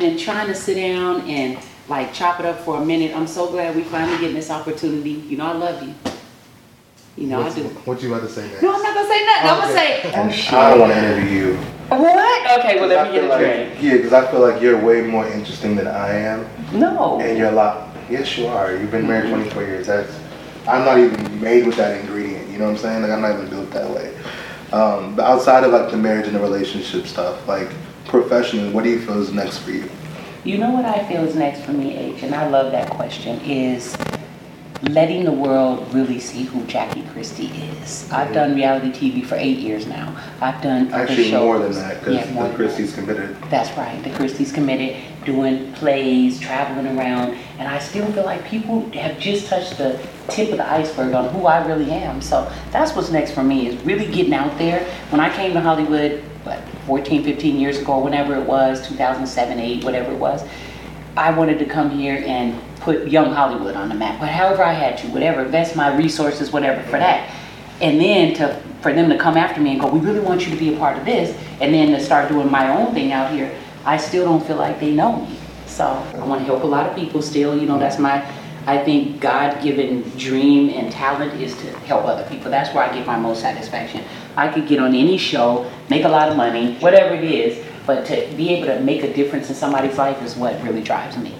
been trying to sit down and like chop it up for a minute. I'm so glad we finally getting this opportunity. You know, I love you. You know, What's- I do. What you about to say next? No, I'm not gonna say nothing. I'm gonna say, oh And shit. I don't want to interview you. What? Okay, well, let me get a like, drink. Yeah, because I feel like you're way more interesting than I am, No. and you're a lot. Yes, you are. You've been married 24 years. That's. I'm not even made with that ingredient. You know what I'm saying? Like I'm not even built that way. Um, but outside of like the marriage and the relationship stuff, like professionally, what do you feel is next for you? You know what I feel is next for me, H, and I love that question, is letting the world really see who Jackie Christie is. I've done reality TV for eight years now. I've done other Actually, shows. more than that, because Yeah, the Christie's committed. That's right. The Christie's committed, doing plays, traveling around, and I still feel like people have just touched the tip of the iceberg on who I really am. So that's what's next for me is really getting out there. When I came to Hollywood, what, 14, 15 years ago, whenever it was, 2007, 8, whatever it was, I wanted to come here and put young Hollywood on the map, but however I had to, whatever, invest my resources, whatever, for that. And then to, for them to come after me and go, we really want you to be a part of this, and then to start doing my own thing out here, I still don't feel like they know me. So I want to help a lot of people still, you know, that's my, I think God-given dream and talent is to help other people. That's where I get my most satisfaction. I could get on any show, make a lot of money, whatever it is, but to be able to make a difference in somebody's life is what really drives me.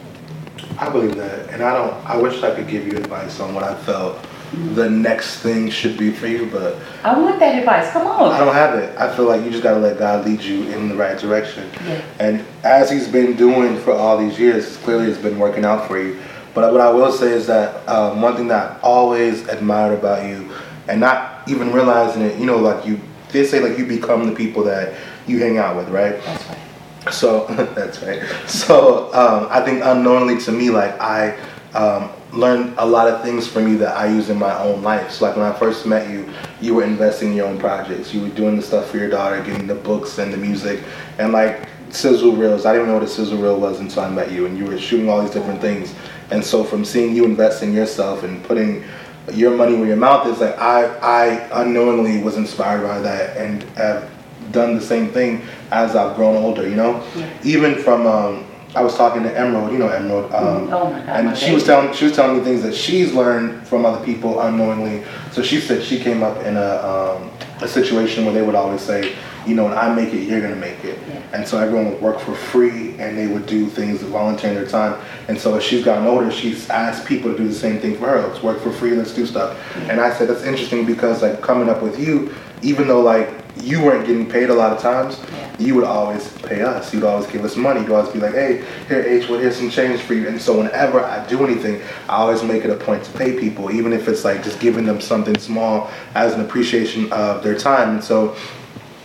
I believe that, and I don't. I wish I could give you advice on what I felt mm-hmm. the next thing should be for you, but I want that advice. Come on. I don't have it. I feel like you just gotta let God lead you in the right direction. Yeah. And as He's been doing for all these years, clearly it's been working out for you. But what I will say is that um, one thing that I always admired about you, and not even realizing it, you know, like you, they say like you become the people that you hang out with, right? That's right. So that's right. So um, I think unknowingly to me, like I um, learned a lot of things from you that I use in my own life. So like when I first met you, you were investing in your own projects. You were doing the stuff for your daughter, getting the books and the music, and like sizzle reels. I didn't even know what a sizzle reel was until I met you, and you were shooting all these different things. And so from seeing you invest in yourself and putting your money where your mouth is, like I, I unknowingly was inspired by that and have done the same thing as I've grown older. You know, Yeah. even from um, I was talking to Emerald. You know Emerald. Um, Oh my God, And she was telling she was telling me things that she's learned from other people unknowingly. So she said she came up in a um, a situation where they would always say, you know, when I make it, you're gonna make it. Yeah. And so everyone would work for free, and they would do things volunteering their time. And so as she's gotten older, she's asked people to do the same thing for her. Let's work for free. Let's do stuff. And I said that's interesting because like coming up with you, even though like you weren't getting paid a lot of times, Yeah. you would always pay us. You'd always give us money. You'd always be like, hey, here, H, well, here's some change for you. And so whenever I do anything, I always make it a point to pay people, even if it's like just giving them something small as an appreciation of their time. And so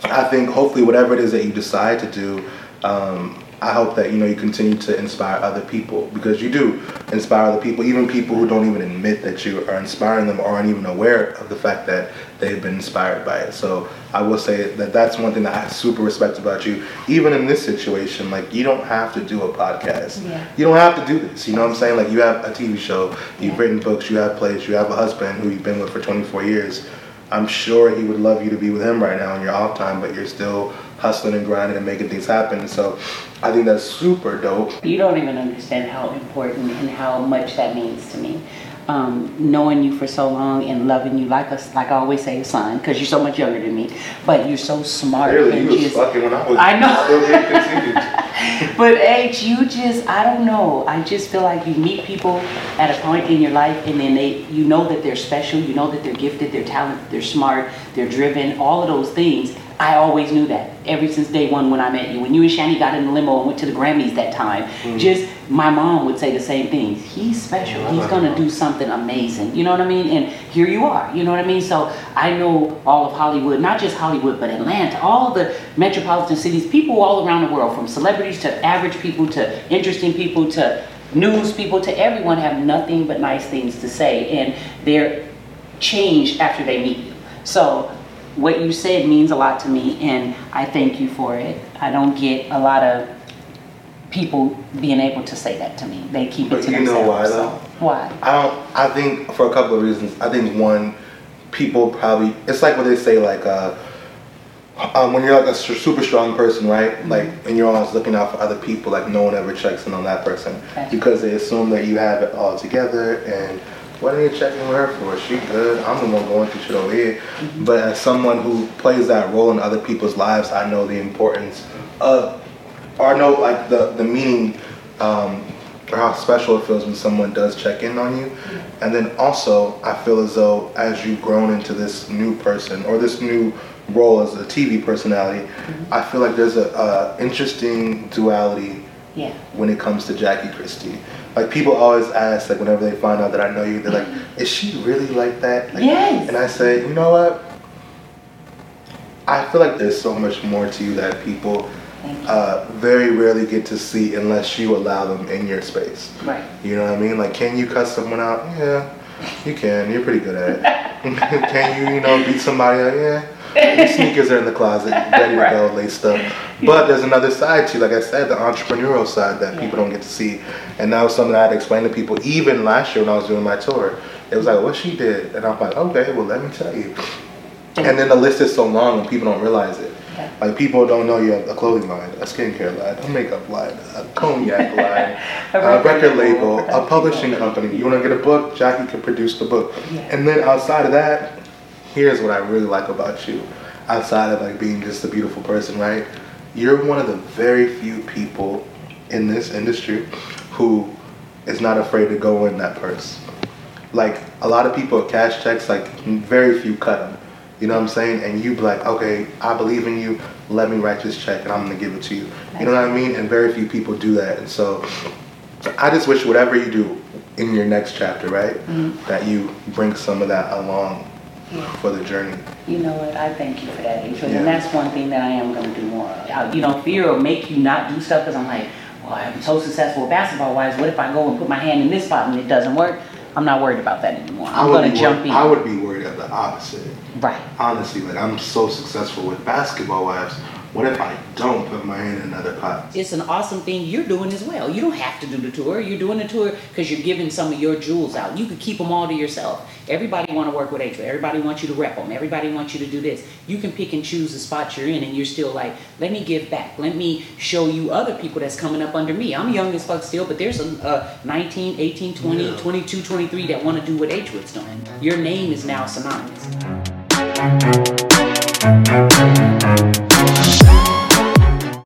I think hopefully whatever it is that you decide to do, um, I hope that you know you continue to inspire other people because you do inspire other people, even people who don't even admit that you are inspiring them or aren't even aware of the fact that they've been inspired by it. So I will say that that's one thing that I super respect about you. Even in this situation, like you don't have to do a podcast. Yeah. You don't have to do this. You know what I'm saying? Like you have a TV show, you've Yeah. written books, you have plays, you have a husband who you've been with for 24 years. I'm sure he would love you to be with him right now in your off time, but you're still hustling and grinding and making things happen. So I think that's super dope. You don't even understand how important and how much that means to me. Um, knowing you for so long and loving you like us, like I always say, a son, because you're so much younger than me. But you're so smart Really, you was fucking when I was I know. still getting conceived. But H, you just, I don't know. I just feel like you meet people at a point in your life and then they, you know that they're special, you know that they're gifted, they're talented, they're smart, they're driven, all of those things. I always knew that ever since day one when I met you. When you and Shani got in the limo and went to the Grammys that time, mm. just my mom would say the same things. He's special. He's gonna do something amazing. You know what I mean? And here you are. You know what I mean? So I know all of Hollywood, not just Hollywood, but Atlanta, all the metropolitan cities, people all around the world, from celebrities to average people to interesting people to news people to everyone have nothing but nice things to say. And they're changed after they meet you. So what you said means a lot to me and I thank you for it. I don't get a lot of people being able to say that to me. They keep it But to you know themselves. why, though? Why? I don't. I think for a couple of reasons. I think one, people probably. It's like what they say, like, uh, um, when you're like a super strong person, right? Like, and you're always looking out for other people, like no one ever checks in on that person because they assume that you have it all together. And what are you checking with her for? She good. I'm the one going through shit over here. But as someone who plays that role in other people's lives, I know the importance of, or know like the the meaning. Um, or how special it feels when someone does check in on you. And then also, I feel as though as you've grown into this new person or this new role as a TV personality. I feel like there's a, a interesting duality yeah. when it comes to Jackie Christie. Like people always ask, like whenever they find out that I know you, they're like. "Is she really like that?" Like, yes. And I say, you know what? I feel like there's so much more to you that people uh, very rarely get to see unless you allow them in your space. Right. You know what I mean? Like, can you cuss someone out? Yeah, you can. You're pretty good at it. can you, you know, beat somebody up? Yeah your sneakers are in the closet, ready to right. go, laced up. But there's another side to, like I said, the entrepreneurial side that yeah. people don't get to see. And that was something I had to explain to people even last year when I was doing my tour. It was like, what she did. And I'm like, okay, well, let me tell you. And then the list is so long and people don't realize it. Yeah. Like people don't know you have a clothing line, a skincare line, a makeup line, a cognac line, a record label, a publishing company. You want to get a book? Jackie can produce the book. Yeah. And then outside of that, here's what I really like about you, outside of like being just a beautiful person, right? You're one of the very few people in this industry who is not afraid to go in that purse. Like a lot of people cash checks, like very few cut them. You know what I'm saying? And you be like, okay, I believe in you. Let me write this check, and I'm gonna give it to you. You know what I mean? And very few people do that. And so, I just wish whatever you do in your next chapter, right, mm-hmm. that you bring some of that along yeah. for the journey. You know what? I thank you for that, Adrian. Yeah. And that's one thing that I am going to do more of. You know, fear will make you not do stuff because I'm like, well, I'm so successful basketball wise. What if I go and put my hand in this spot and it doesn't work? I'm not worried about that anymore. I'm going to jump in. I would be worried at the opposite. Right. Honestly, like I'm so successful with basketball wise what if I don't put my hand in another pot? It's an awesome thing you're doing as well. You don't have to do the tour. You're doing the tour because you're giving some of your jewels out. You could keep them all to yourself. Everybody want to work with Atria. Everybody wants you to rep them. Everybody wants you to do this. You can pick and choose the spots you're in, and you're still like, let me give back. Let me show you other people that's coming up under me. I'm young as fuck still, but there's a, a 19, 18, 20, yeah. 22, 23 that want to do what Atria's doing. Your name is now synonymous.